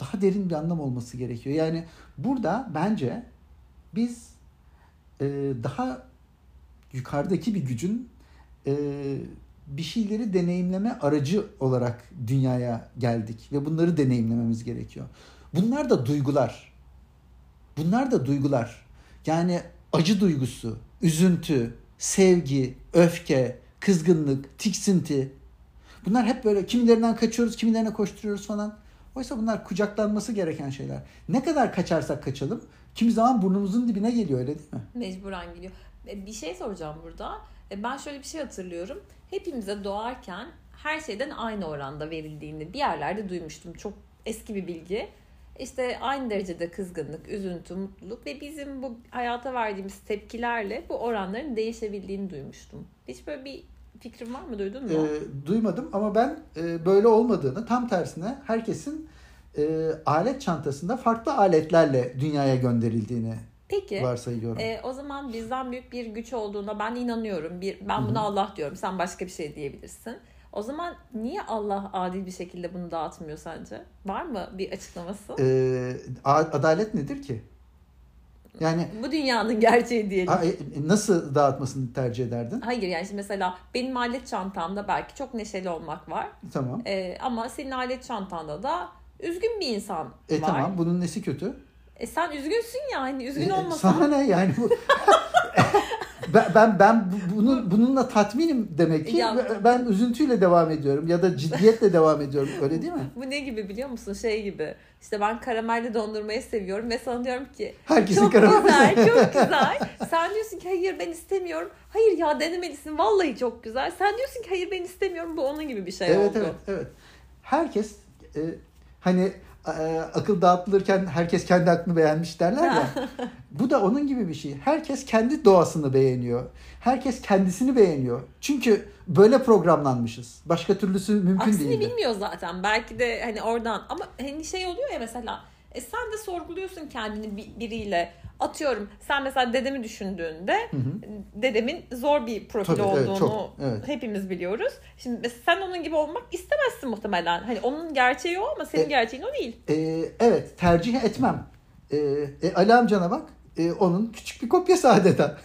Daha derin bir anlam olması gerekiyor. Yani burada bence biz e, daha yukarıdaki bir gücün e, bir şeyleri deneyimleme aracı olarak dünyaya geldik ve bunları deneyimlememiz gerekiyor. Bunlar da duygular. Bunlar da duygular. Yani acı duygusu, üzüntü, sevgi, öfke, kızgınlık, tiksinti. Bunlar hep böyle kimilerinden kaçıyoruz, kimilerine koşturuyoruz falan. Oysa bunlar kucaklanması gereken şeyler. Ne kadar kaçarsak kaçalım kimi zaman burnumuzun dibine geliyor öyle değil mi? Mecburen gidiyor. E, Bir şey soracağım burada. E, Ben şöyle bir şey hatırlıyorum. Hepimize doğarken her şeyden aynı oranda verildiğini bir yerlerde duymuştum. Çok eski bir bilgi. İşte aynı derecede kızgınlık, üzüntü, mutluluk ve bizim bu hayata verdiğimiz tepkilerle bu oranların değişebildiğini duymuştum. Hiç böyle bir fikrin var mı? Duydun mu? Ee, duymadım ama ben e, böyle olmadığını tam tersine herkesin e, alet çantasında farklı aletlerle dünyaya gönderildiğini Peki. varsayıyorum. E, o zaman bizden büyük bir güç olduğuna ben inanıyorum. Bir, ben buna Allah diyorum. Sen başka bir şey diyebilirsin. O zaman niye Allah adil bir şekilde bunu dağıtmıyor sence? Var mı bir açıklaması? Ee, adalet nedir ki? Yani Bu dünyanın gerçeği diyelim. e, nasıl dağıtmasını tercih ederdin? Hayır yani şimdi mesela benim alet çantamda belki çok neşeli olmak var. Tamam. E, ama senin alet çantanda da üzgün bir insan E var. tamam bunun nesi kötü? E, sen üzgünsün yani. Üzgün E, olmasan. Sana ne yani bu ben ben, ben bu- bunun bununla tatminim demek ki Ya- ben üzüntüyle devam ediyorum ya da ciddiyetle devam ediyorum öyle değil mi? Bu ne gibi biliyor musun? Şey gibi. İşte ben karamelli dondurmayı seviyorum ve sana diyorum ki Herkesin çok karar güzel, çok güzel. Sen diyorsun ki hayır ben istemiyorum. Hayır ya denemelisin. Vallahi çok güzel. Sen diyorsun ki hayır ben istemiyorum. Bu onun gibi bir şey Evet oldu. evet evet. Herkes e, hani akıl dağıtılırken herkes kendi aklını beğenmiş derler ya. bu da onun gibi bir şey. Herkes kendi doğasını beğeniyor. Herkes kendisini beğeniyor. Çünkü böyle programlanmışız. Başka türlüsü mümkün Aksini değil. bilmiyor zaten. Belki de hani oradan ama hani şey oluyor ya mesela e sen de sorguluyorsun kendini bir- biriyle. Atıyorum sen mesela dedemi düşündüğünde Hı hı. dedemin zor bir profil Tabii, evet, olduğunu çok, evet. hepimiz biliyoruz. Şimdi sen onun gibi olmak istemezsin muhtemelen. Hani onun gerçeği o ama senin E- gerçeğin o değil. E, evet tercih etmem. E, e, Ali amcana bak. E, onun küçük bir kopyası adeta.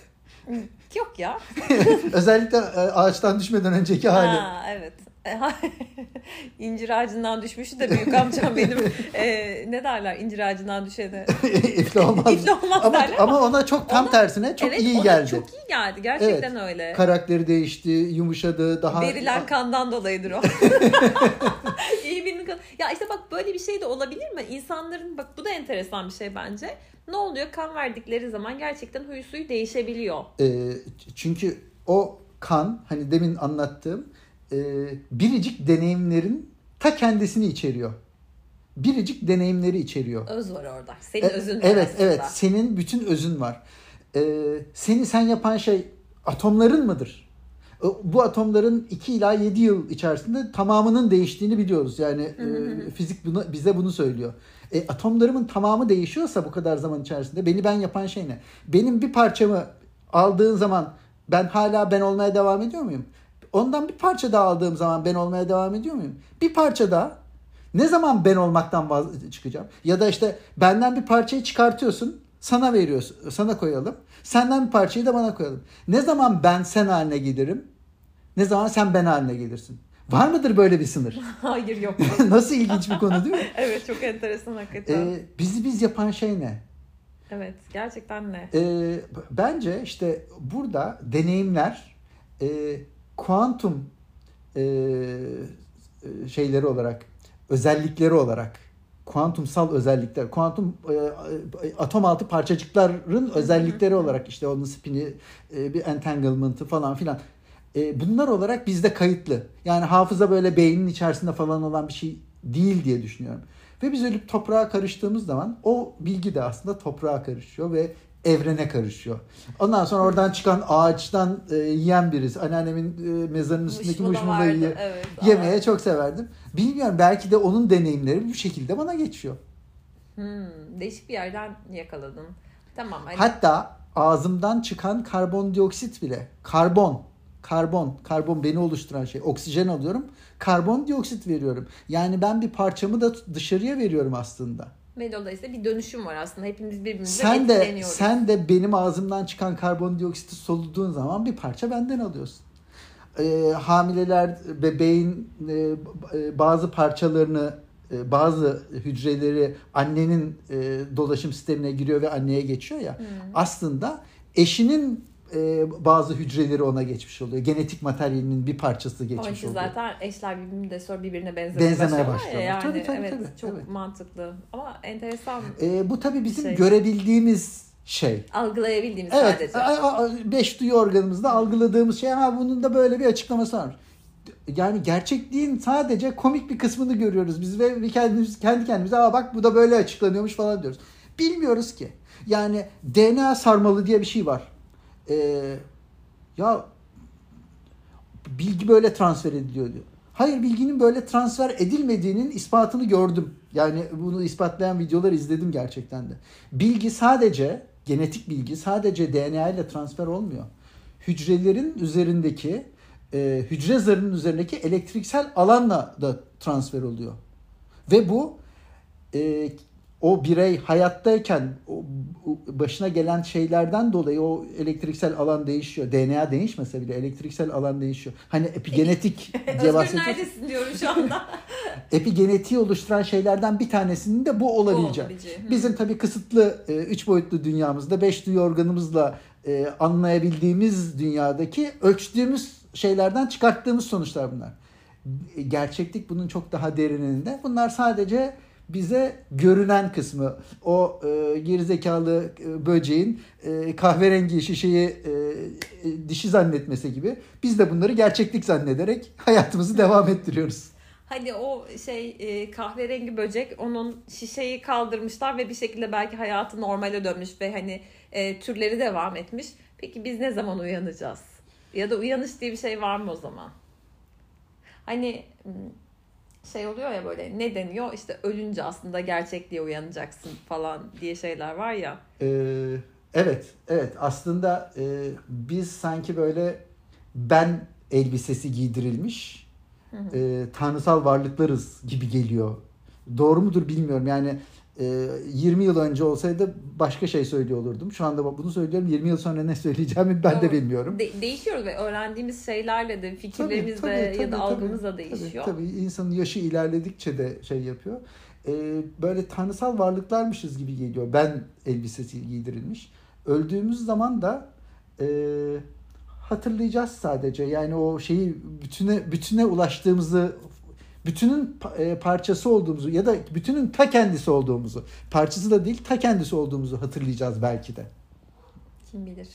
Yok ya. Özellikle e, ağaçtan düşmeden önceki hali. Ha, evet. incir ağacından düşmüştü de büyük amcam benim e, ne derler incir ağacından düşene. İfli olmaz. İfli olmaz ama, derler ama ona çok tam Ona- tersine çok evet, iyi geldi. Çok iyi geldi. Gerçekten öyle. Karakteri değişti, yumuşadı, daha Verilen kandan dolayıdır o. İyi birinin kan- Ya işte bak böyle bir şey de olabilir mi? İnsanların bak bu da enteresan bir şey bence. Ne oluyor? Kan verdikleri zaman gerçekten huyu suyu değişebiliyor. Ee, çünkü o kan hani demin anlattığım e, biricik deneyimlerin ta kendisini içeriyor. Biricik deneyimleri içeriyor. Öz var orada. Senin E- özün var evet aslında. evet senin bütün özün var. Ee, seni sen yapan şey atomların mıdır? E, Bu atomların 2 ila 7 yıl içerisinde tamamının değiştiğini biliyoruz. Yani e, fizik bunu, bize bunu söylüyor. E, atomlarımın tamamı değişiyorsa bu kadar zaman içerisinde beni ben yapan şey ne? Benim bir parçamı aldığın zaman ben hala ben olmaya devam ediyor muyum? Ondan bir parça daha aldığım zaman ben olmaya devam ediyor muyum? Bir parça daha ne zaman ben olmaktan vaz çıkacağım? Ya da işte benden bir parçayı çıkartıyorsun, sana veriyorsun, sana koyalım. Senden bir parçayı da bana koyalım. Ne zaman ben sen haline gelirim? Ne zaman sen ben haline gelirsin? Var mıdır böyle bir sınır? Hayır yok. Nasıl ilginç bir konu değil mi? evet çok enteresan hakikaten. Ee, bizi biz yapan şey ne? evet gerçekten ne? Ee, bence işte burada deneyimler e, kuantum e, e, şeyleri olarak, özellikleri olarak, kuantumsal özellikler, kuantum e, e, atom altı parçacıkların özellikleri olarak işte onun spini, e, bir entanglement'ı falan filan. E, bunlar olarak bizde kayıtlı. Yani hafıza böyle beynin içerisinde falan olan bir şey değil diye düşünüyorum. Ve biz ölüp toprağa karıştığımız zaman o bilgi de aslında toprağa karışıyor ve evrene karışıyor. Ondan sonra oradan çıkan ağaçtan e, yiyen birisi. Anneannemin e, mezarının üstündeki Muşmula muşmulayı ye- evet, yemeye ama- çok severdim. Bilmiyorum belki de onun deneyimleri bu şekilde bana geçiyor. Hmm, değişik bir yerden yakaladın. Tamam. Hani Hatta ağzımdan çıkan karbondioksit bile karbon karbon karbon beni oluşturan şey oksijen alıyorum karbondioksit veriyorum yani ben bir parçamı da dışarıya veriyorum aslında ve dolayısıyla bir dönüşüm var aslında. Hepimiz birbirimizden sen de sen de benim ağzımdan çıkan karbondioksiti soluduğun zaman bir parça benden alıyorsun Ee, hamileler bebeğin e, e, bazı parçalarını e, bazı hücreleri annenin e, dolaşım sistemine giriyor ve anneye geçiyor ya Hmm. aslında eşinin e, bazı hücreleri ona geçmiş oluyor. Genetik materyalinin bir parçası geçmiş için oluyor. zaten eşler birbirine sonra birbirine benzemeye, Benzemeye başlıyorlar. ya. başlıyorlar. Yani, Tabii, tabii, evet, tabii, çok tabii. mantıklı. Ama enteresan E, bu tabii bizim Şey. görebildiğimiz şey. algılayabildiğimiz Evet, sadece. beş duyu organımızda algıladığımız şey ama bunun da böyle bir açıklaması var. Yani gerçekliğin sadece komik bir kısmını görüyoruz biz ve kendimiz kendi kendimize aa bak bu da böyle açıklanıyormuş falan diyoruz. Bilmiyoruz ki. Yani DNA sarmalı diye bir şey var. Ee, ya bilgi böyle transfer ediliyor diyor. Hayır bilginin böyle transfer edilmediğinin ispatını gördüm. Yani bunu ispatlayan videolar izledim gerçekten de. Bilgi sadece genetik bilgi sadece DNA ile transfer olmuyor. Hücrelerin üzerindeki e, hücre zarının üzerindeki elektriksel alanla da transfer oluyor. Ve bu e, o birey hayattayken başına gelen şeylerden dolayı o elektriksel alan değişiyor. DNA değişmese bile elektriksel alan değişiyor. Hani epigenetik diye bahsediyoruz. neredesin diyorum şu anda. Epigenetiği oluşturan şeylerden bir tanesinin de bu olabileceği. olabileceği, hı. Bizim tabii kısıtlı e, üç boyutlu dünyamızda beş duyu organımızla e, anlayabildiğimiz dünyadaki ölçtüğümüz şeylerden çıkarttığımız sonuçlar bunlar. Gerçeklik bunun çok daha derininde. Bunlar sadece bize görünen kısmı. O e, gerizekalı e, böceğin e, kahverengi şişeyi e, e, dişi zannetmesi gibi biz de bunları gerçeklik zannederek hayatımızı devam ettiriyoruz. Hani o şey e, kahverengi böcek onun şişeyi kaldırmışlar ve bir şekilde belki hayatı normale dönmüş ve hani e, türleri devam etmiş. Peki biz ne zaman uyanacağız? Ya da uyanış diye bir şey var mı o zaman? Hani m, şey oluyor ya böyle ne deniyor işte ölünce aslında gerçekliğe uyanacaksın falan diye şeyler var ya. Ee, evet, evet. Aslında e, biz sanki böyle ben elbisesi giydirilmiş e, tanrısal varlıklarız gibi geliyor. Doğru mudur bilmiyorum. Yani 20 yıl önce olsaydı başka şey söylüyor olurdum. Şu anda bunu söylüyorum. 20 yıl sonra ne söyleyeceğimi ben de bilmiyorum. De- değişiyoruz ve öğrendiğimiz şeylerle de fikirlerimiz tabii, tabii, de tabii, ya da algımız da değişiyor. Tabii, tabii insanın yaşı ilerledikçe de şey yapıyor. Ee, böyle tanrısal varlıklarmışız gibi geliyor. Ben elbisesi giydirilmiş. Öldüğümüz zaman da e, hatırlayacağız sadece. Yani o şeyi bütüne bütüne ulaştığımızı bütünün e, parçası olduğumuzu ya da bütünün ta kendisi olduğumuzu, parçası da değil ta kendisi olduğumuzu hatırlayacağız belki de. Kim bilir.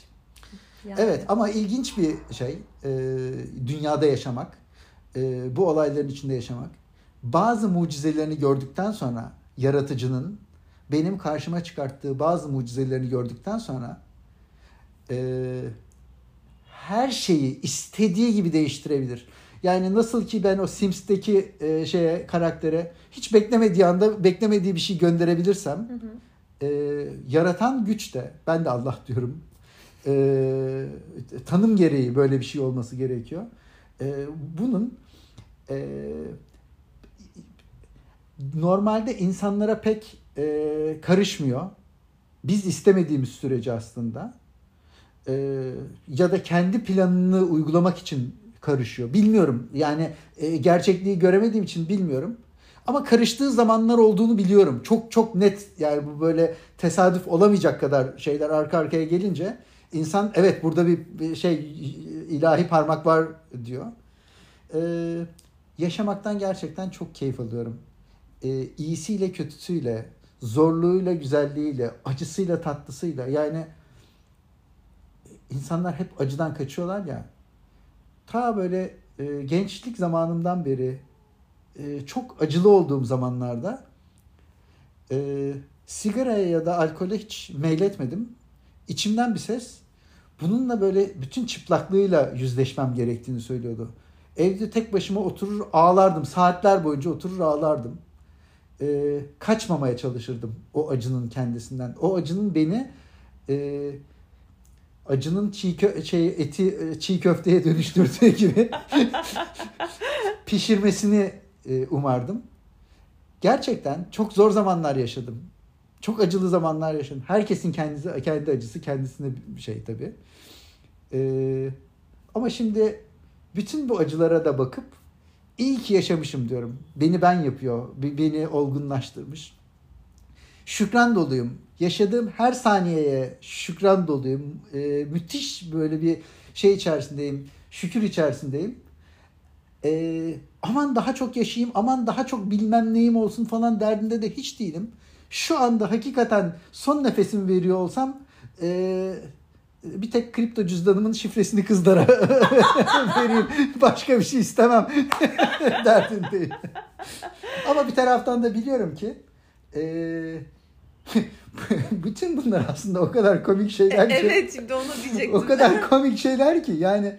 Yani. Evet ama ilginç bir şey e, dünyada yaşamak, e, bu olayların içinde yaşamak. Bazı mucizelerini gördükten sonra yaratıcının benim karşıma çıkarttığı bazı mucizelerini gördükten sonra her şeyi istediği gibi değiştirebilir. Yani nasıl ki ben o Sims'teki e, şeye karaktere hiç beklemediği anda beklemediği bir şey gönderebilirsem hı hı. E, yaratan güç de ben de Allah diyorum. E, tanım gereği böyle bir şey olması gerekiyor. E, bunun e, normalde insanlara pek e, karışmıyor. Biz istemediğimiz sürece aslında e, ya da kendi planını uygulamak için karışıyor. Bilmiyorum yani e, gerçekliği göremediğim için bilmiyorum. Ama karıştığı zamanlar olduğunu biliyorum. Çok çok net yani bu böyle tesadüf olamayacak kadar şeyler arka arkaya gelince insan evet burada bir, bir şey ilahi parmak var diyor. Ee, yaşamaktan gerçekten çok keyif alıyorum. Ee, iyisiyle kötüsüyle, zorluğuyla güzelliğiyle, acısıyla tatlısıyla yani insanlar hep acıdan kaçıyorlar ya ta böyle e, gençlik zamanımdan beri e, çok acılı olduğum zamanlarda e, sigaraya ya da alkole hiç meyletmedim. İçimden bir ses bununla böyle bütün çıplaklığıyla yüzleşmem gerektiğini söylüyordu. Evde tek başıma oturur ağlardım. Saatler boyunca oturur ağlardım. E, kaçmamaya çalışırdım o acının kendisinden. O acının beni e, acının çiğ kö şey eti e, çiğ köfteye dönüştürdüğü gibi pişirmesini e, umardım. Gerçekten çok zor zamanlar yaşadım. Çok acılı zamanlar yaşadım. Herkesin kendisi kendi acısı kendisine bir şey tabii. Ee, ama şimdi bütün bu acılara da bakıp iyi ki yaşamışım diyorum. Beni ben yapıyor. Beni olgunlaştırmış. Şükran doluyum yaşadığım her saniyeye şükran doluyum. E, müthiş böyle bir şey içerisindeyim. Şükür içerisindeyim. E, aman daha çok yaşayayım, aman daha çok bilmem neyim olsun falan derdinde de hiç değilim. Şu anda hakikaten son nefesimi veriyor olsam e, bir tek kripto cüzdanımın şifresini kızlara vereyim. Başka bir şey istemem derdindeyim. Ama bir taraftan da biliyorum ki eee bütün bunlar aslında o kadar komik şeyler ki. Evet şimdi onu diyecektim. o kadar komik şeyler ki yani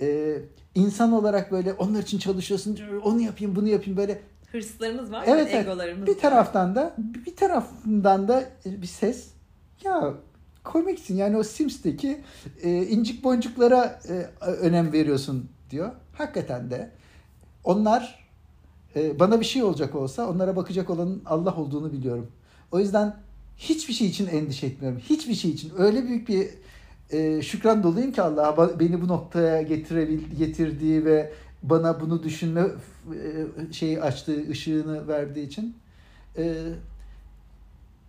e, insan olarak böyle onlar için çalışıyorsun onu yapayım bunu yapayım böyle. Hırslarımız var evet, egolarımız Bir taraftan da bir tarafından da bir ses ya komiksin yani o Sims'teki e, incik boncuklara e, önem veriyorsun diyor. Hakikaten de onlar e, bana bir şey olacak olsa onlara bakacak olanın Allah olduğunu biliyorum. O yüzden hiçbir şey için endişe etmiyorum. Hiçbir şey için. Öyle büyük bir e, şükran doluyum ki Allah'a beni bu noktaya getirebil getirdiği ve bana bunu düşünme e, şeyi açtığı, ışığını verdiği için. E,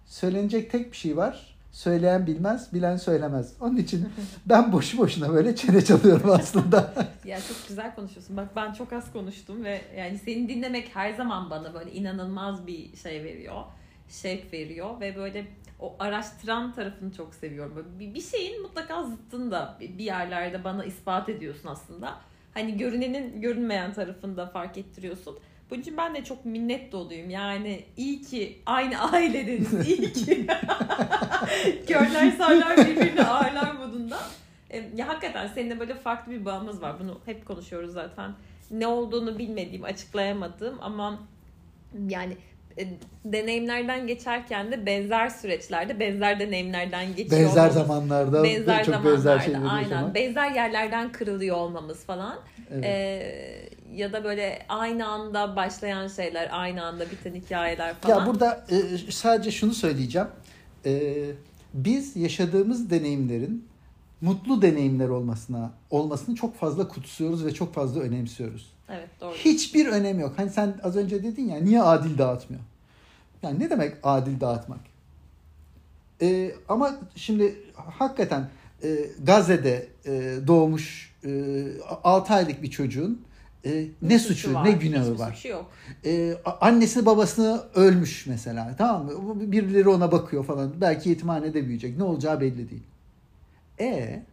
söylenecek tek bir şey var. Söyleyen bilmez, bilen söylemez. Onun için ben boşu boşuna böyle çene çalıyorum aslında. ya çok güzel konuşuyorsun. Bak ben çok az konuştum ve yani seni dinlemek her zaman bana böyle inanılmaz bir şey veriyor şevk veriyor ve böyle o araştıran tarafını çok seviyorum. Böyle bir şeyin mutlaka zıttını da bir yerlerde bana ispat ediyorsun aslında. Hani görünenin görünmeyen tarafını da fark ettiriyorsun. Bunun için ben de çok minnet doluyum. Yani iyi ki aynı ailedeniz. iyi ki körler sağlar birbirini ağırlar modunda. E, ya hakikaten seninle böyle farklı bir bağımız var. Bunu hep konuşuyoruz zaten. Ne olduğunu bilmediğim, açıklayamadığım ama yani e, deneyimlerden geçerken de benzer süreçlerde benzer deneyimlerden geçiyor Benzer olmamız. zamanlarda benzer çok zamanlarda benzer şeyleri aynen yaşamak. benzer yerlerden kırılıyor olmamız falan Evet. Ee, ya da böyle aynı anda başlayan şeyler aynı anda biten hikayeler falan Ya burada e, sadece şunu söyleyeceğim. E, biz yaşadığımız deneyimlerin mutlu deneyimler olmasına olmasını çok fazla kutsuyoruz ve çok fazla önemsiyoruz. evet doğru Hiçbir önemi yok. Hani sen az önce dedin ya niye adil dağıtmıyor? Yani ne demek adil dağıtmak? E, ama şimdi hakikaten e, Gazze'de e, doğmuş e, 6 aylık bir çocuğun e, ne suçu, var, ne günahı hiçbir var? suçu yok Ee, annesi babasını ölmüş mesela tamam mı? Birileri ona bakıyor falan. Belki yetimhanede büyüyecek. Ne olacağı belli değil. E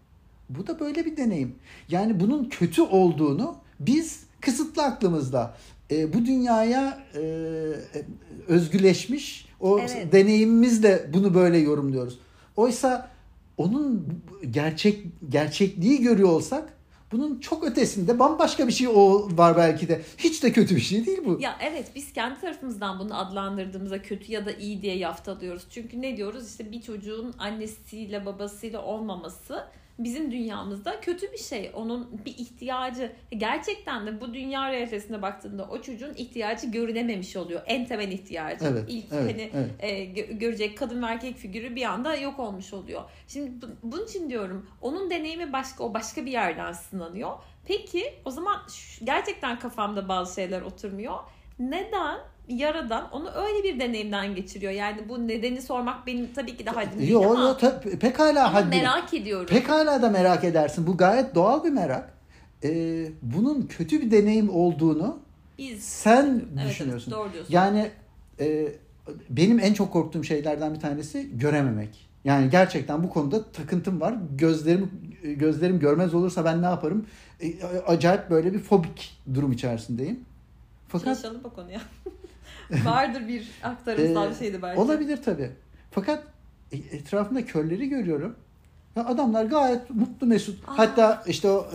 bu da böyle bir deneyim. Yani bunun kötü olduğunu biz kısıtlı aklımızda e, bu dünyaya e, özgüleşmiş o Evet. deneyimimizle bunu böyle yorumluyoruz. Oysa onun gerçek gerçekliği görüyor olsak bunun çok ötesinde bambaşka bir şey o var belki de. Hiç de kötü bir şey değil bu. Ya evet biz kendi tarafımızdan bunu adlandırdığımızda kötü ya da iyi diye yaftalıyoruz. Çünkü ne diyoruz işte bir çocuğun annesiyle babasıyla olmaması bizim dünyamızda kötü bir şey. Onun bir ihtiyacı gerçekten de bu dünya realitesine baktığında o çocuğun ihtiyacı görünememiş oluyor. En temel ihtiyacı. Evet, İlk evet, hani evet. e, gö- görecek kadın ve erkek figürü bir anda yok olmuş oluyor. Şimdi bu- bunun için diyorum onun deneyimi başka o başka bir yerden sınanıyor. Peki o zaman şu- gerçekten kafamda bazı şeyler oturmuyor. Neden yaradan onu öyle bir deneyimden geçiriyor? Yani bu nedeni sormak benim tabii ki de haddim değil Yo, ama, yo, ta- pekala ama haddi. merak ediyorum. Pekala da merak edersin. Bu gayet doğal bir merak. Ee, bunun kötü bir deneyim olduğunu Biz sen Evet, düşünüyorsun. evet, doğru diyorsun. Yani e, benim en çok korktuğum şeylerden bir tanesi görememek. Yani gerçekten bu konuda takıntım var. Gözlerim gözlerim görmez olursa ben ne yaparım? E, acayip böyle bir fobik durum içerisindeyim. Fakat Çalışalım bu konuya. Vardır bir aktarımsal Ee, bir şeydi belki. Olabilir tabii. Fakat e, etrafımda körleri görüyorum. Ya adamlar gayet mutlu mesut. Aa. Hatta işte o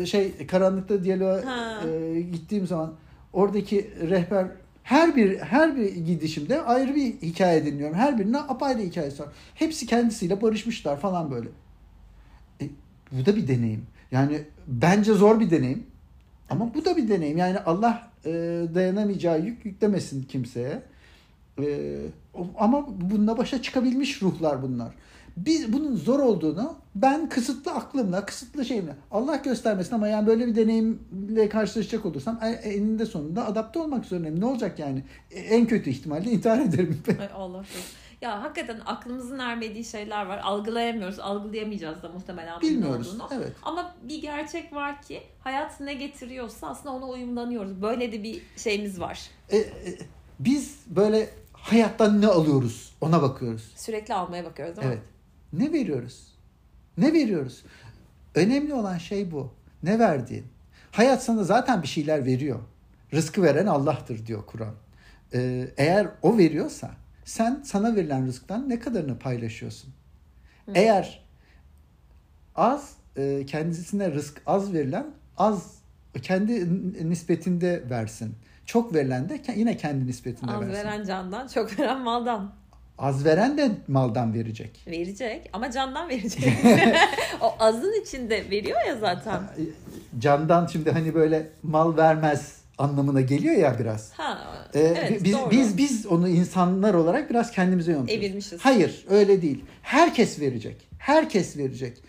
e, şey karanlıkta diyaloğa Ha. e, gittiğim zaman oradaki rehber her bir her bir gidişimde ayrı bir hikaye dinliyorum. Her birine apayrı hikayesi var. Hepsi kendisiyle barışmışlar falan böyle. E, bu da bir deneyim. Yani bence zor bir deneyim. Ama bu da bir deneyim. Yani Allah e, dayanamayacağı yük yüklemesin kimseye. E, ama bununla başa çıkabilmiş ruhlar bunlar. Biz bunun zor olduğunu ben kısıtlı aklımla, kısıtlı şeyimle Allah göstermesin ama yani böyle bir deneyimle karşılaşacak olursam e- eninde sonunda adapte olmak zorundayım. Ne olacak yani? E, En kötü ihtimalle intihar ederim. Ay Allah. Ya hakikaten aklımızın ermediği şeyler var. Algılayamıyoruz. Algılayamayacağız da muhtemelen Bilmiyoruz. olduğunu. Evet. Ama bir gerçek var ki hayat ne getiriyorsa aslında ona uyumlanıyoruz. Böyle de bir şeyimiz var. E, e, biz böyle hayattan ne alıyoruz ona bakıyoruz. Sürekli almaya bakıyoruz değil mi? Evet. Ne veriyoruz? Ne veriyoruz? Önemli olan şey bu. Ne verdiğin. Hayat sana zaten bir şeyler veriyor. Rızkı veren Allah'tır diyor Kur'an. Ee, eğer o veriyorsa sen sana verilen rızktan ne kadarını paylaşıyorsun? Eğer az e, kendisine rızk az verilen az kendi nispetinde versin. Çok verilen de yine kendi nispetinde Az versin. veren candan, çok veren maldan. Az veren de maldan verecek. Verecek ama candan verecek. o azın içinde veriyor ya zaten. candan şimdi hani böyle mal vermez anlamına geliyor ya biraz. Ha, Ee, evet biz doğru. biz biz onu insanlar olarak biraz kendimize yontuyoruz. Evirmişiz. Hayır, öyle değil. Herkes verecek. Herkes verecek.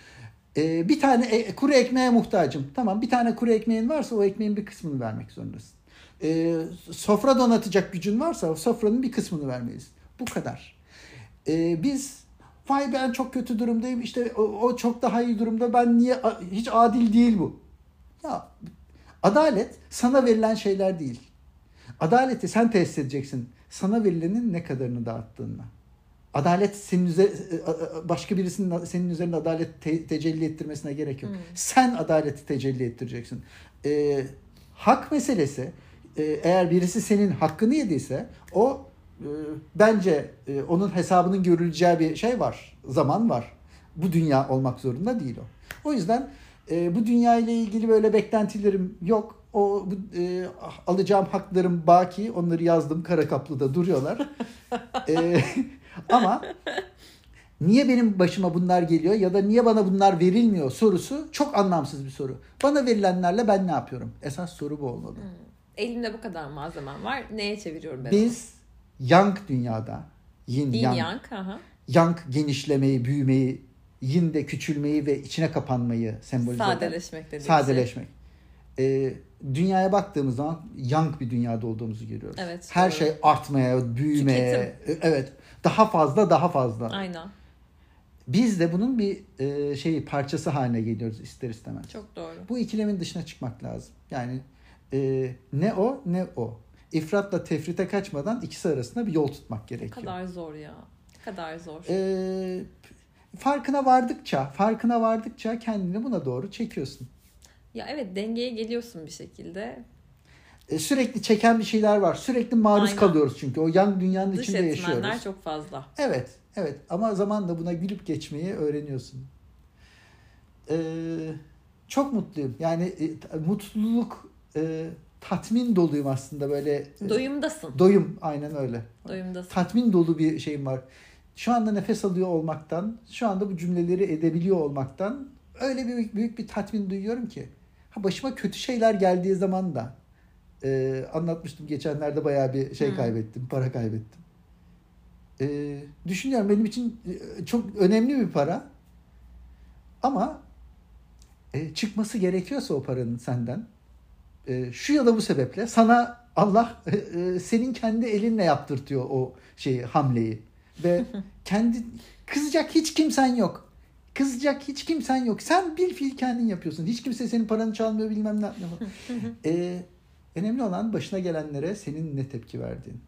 Ee, bir tane e- kuru ekmeğe muhtacım. Tamam, bir tane kuru ekmeğin varsa o ekmeğin bir kısmını vermek zorundasın. Ee, sofra donatacak gücün varsa o sofranın bir kısmını vermelisin. Bu kadar. Ee, biz vay ben çok kötü durumdayım işte o, o çok daha iyi durumda ben niye hiç adil değil bu. Ya adalet sana verilen şeyler değil. Adaleti sen tesis edeceksin. Sana verilenin ne kadarını dağıttığınla. Adalet senin üzer, başka birisinin senin üzerinde adalet te- tecelli ettirmesine gerek yok. Hmm. Sen adaleti tecelli ettireceksin. Ee, hak meselesi e, eğer birisi senin hakkını yediyse o e, bence e, onun hesabının görüleceği bir şey var. Zaman var. Bu dünya olmak zorunda değil o. O yüzden e, bu dünya ile ilgili böyle beklentilerim yok. O bu, e, alacağım haklarım baki. Onları yazdım. Kara kaplıda duruyorlar. e, ama niye benim başıma bunlar geliyor ya da niye bana bunlar verilmiyor sorusu çok anlamsız bir soru. Bana verilenlerle ben ne yapıyorum? Esas soru bu olmalı. Hmm. Elimde bu kadar malzemem var. Neye çeviriyorum ben? Biz yang dünyada yin, Yin yang, yang. Aha. yang genişlemeyi, büyümeyi, yin de küçülmeyi ve içine kapanmayı sembolize eden. Sadeleşmek dediğimiz Sadeleşmek. Ee, dünyaya baktığımız zaman yang bir dünyada olduğumuzu görüyoruz. Evet, Her doğru. şey artmaya, büyümeye, e, evet, daha fazla, daha fazla. Aynen. Biz de bunun bir e, şeyi parçası haline geliyoruz ister istemez. Çok doğru. Bu ikilemin dışına çıkmak lazım. Yani e, ne o ne o. İfratla tefrite kaçmadan ikisi arasında bir yol tutmak Ne gerekiyor. kadar zor ya. Ne kadar zor. E, farkına vardıkça, farkına vardıkça kendini buna doğru çekiyorsun. Ya evet dengeye geliyorsun bir şekilde. E, sürekli çeken bir şeyler var. Sürekli maruz Aynen. kalıyoruz çünkü. O yan dünyanın Dış içinde etmenler yaşıyoruz. çok fazla. Evet, evet. Ama zamanla buna gülüp geçmeyi öğreniyorsun. Ee, çok mutluyum. Yani e, mutluluk, e, tatmin doluyum aslında böyle. e, Doyumdasın. doyum, aynen öyle. Doyumdasın. Tatmin dolu bir şeyim var. Şu anda nefes alıyor olmaktan, şu anda bu cümleleri edebiliyor olmaktan öyle bir büyük bir tatmin duyuyorum ki. Ha başıma kötü şeyler geldiği zaman da e, anlatmıştım geçenlerde bayağı bir şey Hı. kaybettim, para kaybettim. E, düşünüyorum benim için e, çok önemli bir para. Ama e, çıkması gerekiyorsa o paranın senden e, şu ya da bu sebeple sana Allah e, e, senin kendi elinle yaptırtıyor o şeyi hamleyi ve kendi kızacak hiç kimsen yok. Kızacak hiç kimsen yok. Sen bir fiil kendin yapıyorsun. Hiç kimse senin paranı çalmıyor bilmem ne yapmıyor. e, önemli olan başına gelenlere senin ne tepki verdiğin.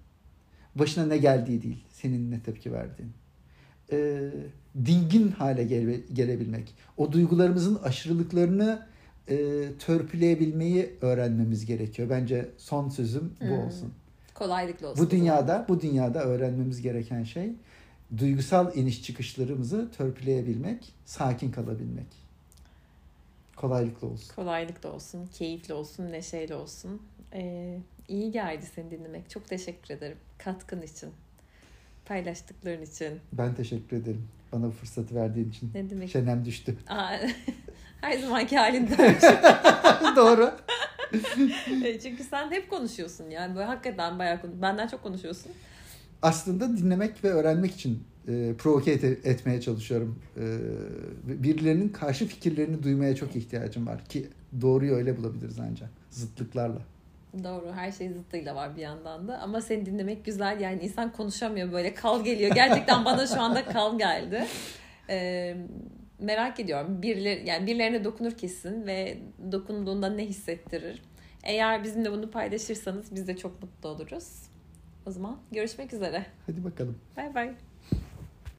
Başına ne geldiği değil. Senin ne tepki verdiğin. E, dingin hale gele- gelebilmek. O duygularımızın aşırılıklarını e, törpüleyebilmeyi öğrenmemiz gerekiyor. Bence son sözüm bu Hmm. olsun. Kolaylıkla olsun. Bu dünyada bu dünyada öğrenmemiz gereken şey duygusal iniş çıkışlarımızı törpüleyebilmek, sakin kalabilmek. Kolaylıkla olsun. Kolaylıkla olsun, keyifli olsun, neşeyle olsun. Ee, iyi geldi seni dinlemek. Çok teşekkür ederim. Katkın için. Paylaştıkların için. Ben teşekkür ederim. Bana bu fırsatı verdiğin için. Ne demek? Çenem düştü. Aa, Her zamanki halinde. Doğru. E, Çünkü sen hep konuşuyorsun yani. Böyle hakikaten bayağı konuş. Benden çok konuşuyorsun. Aslında dinlemek ve öğrenmek için e, provoke et- etmeye çalışıyorum. E, birilerinin karşı fikirlerini duymaya çok ihtiyacım var ki doğruyu öyle bulabiliriz ancak zıtlıklarla. Doğru. Her şey zıttıyla var bir yandan da. Ama seni dinlemek güzel. Yani insan konuşamıyor böyle. Kal geliyor. Gerçekten bana şu anda kal geldi. Ee, merak ediyorum. Birileri, yani birilerine dokunur kesin ve dokunduğunda ne hissettirir? Eğer bizimle bunu paylaşırsanız biz de çok mutlu oluruz. O zaman görüşmek üzere. Hadi bakalım. Bay bay.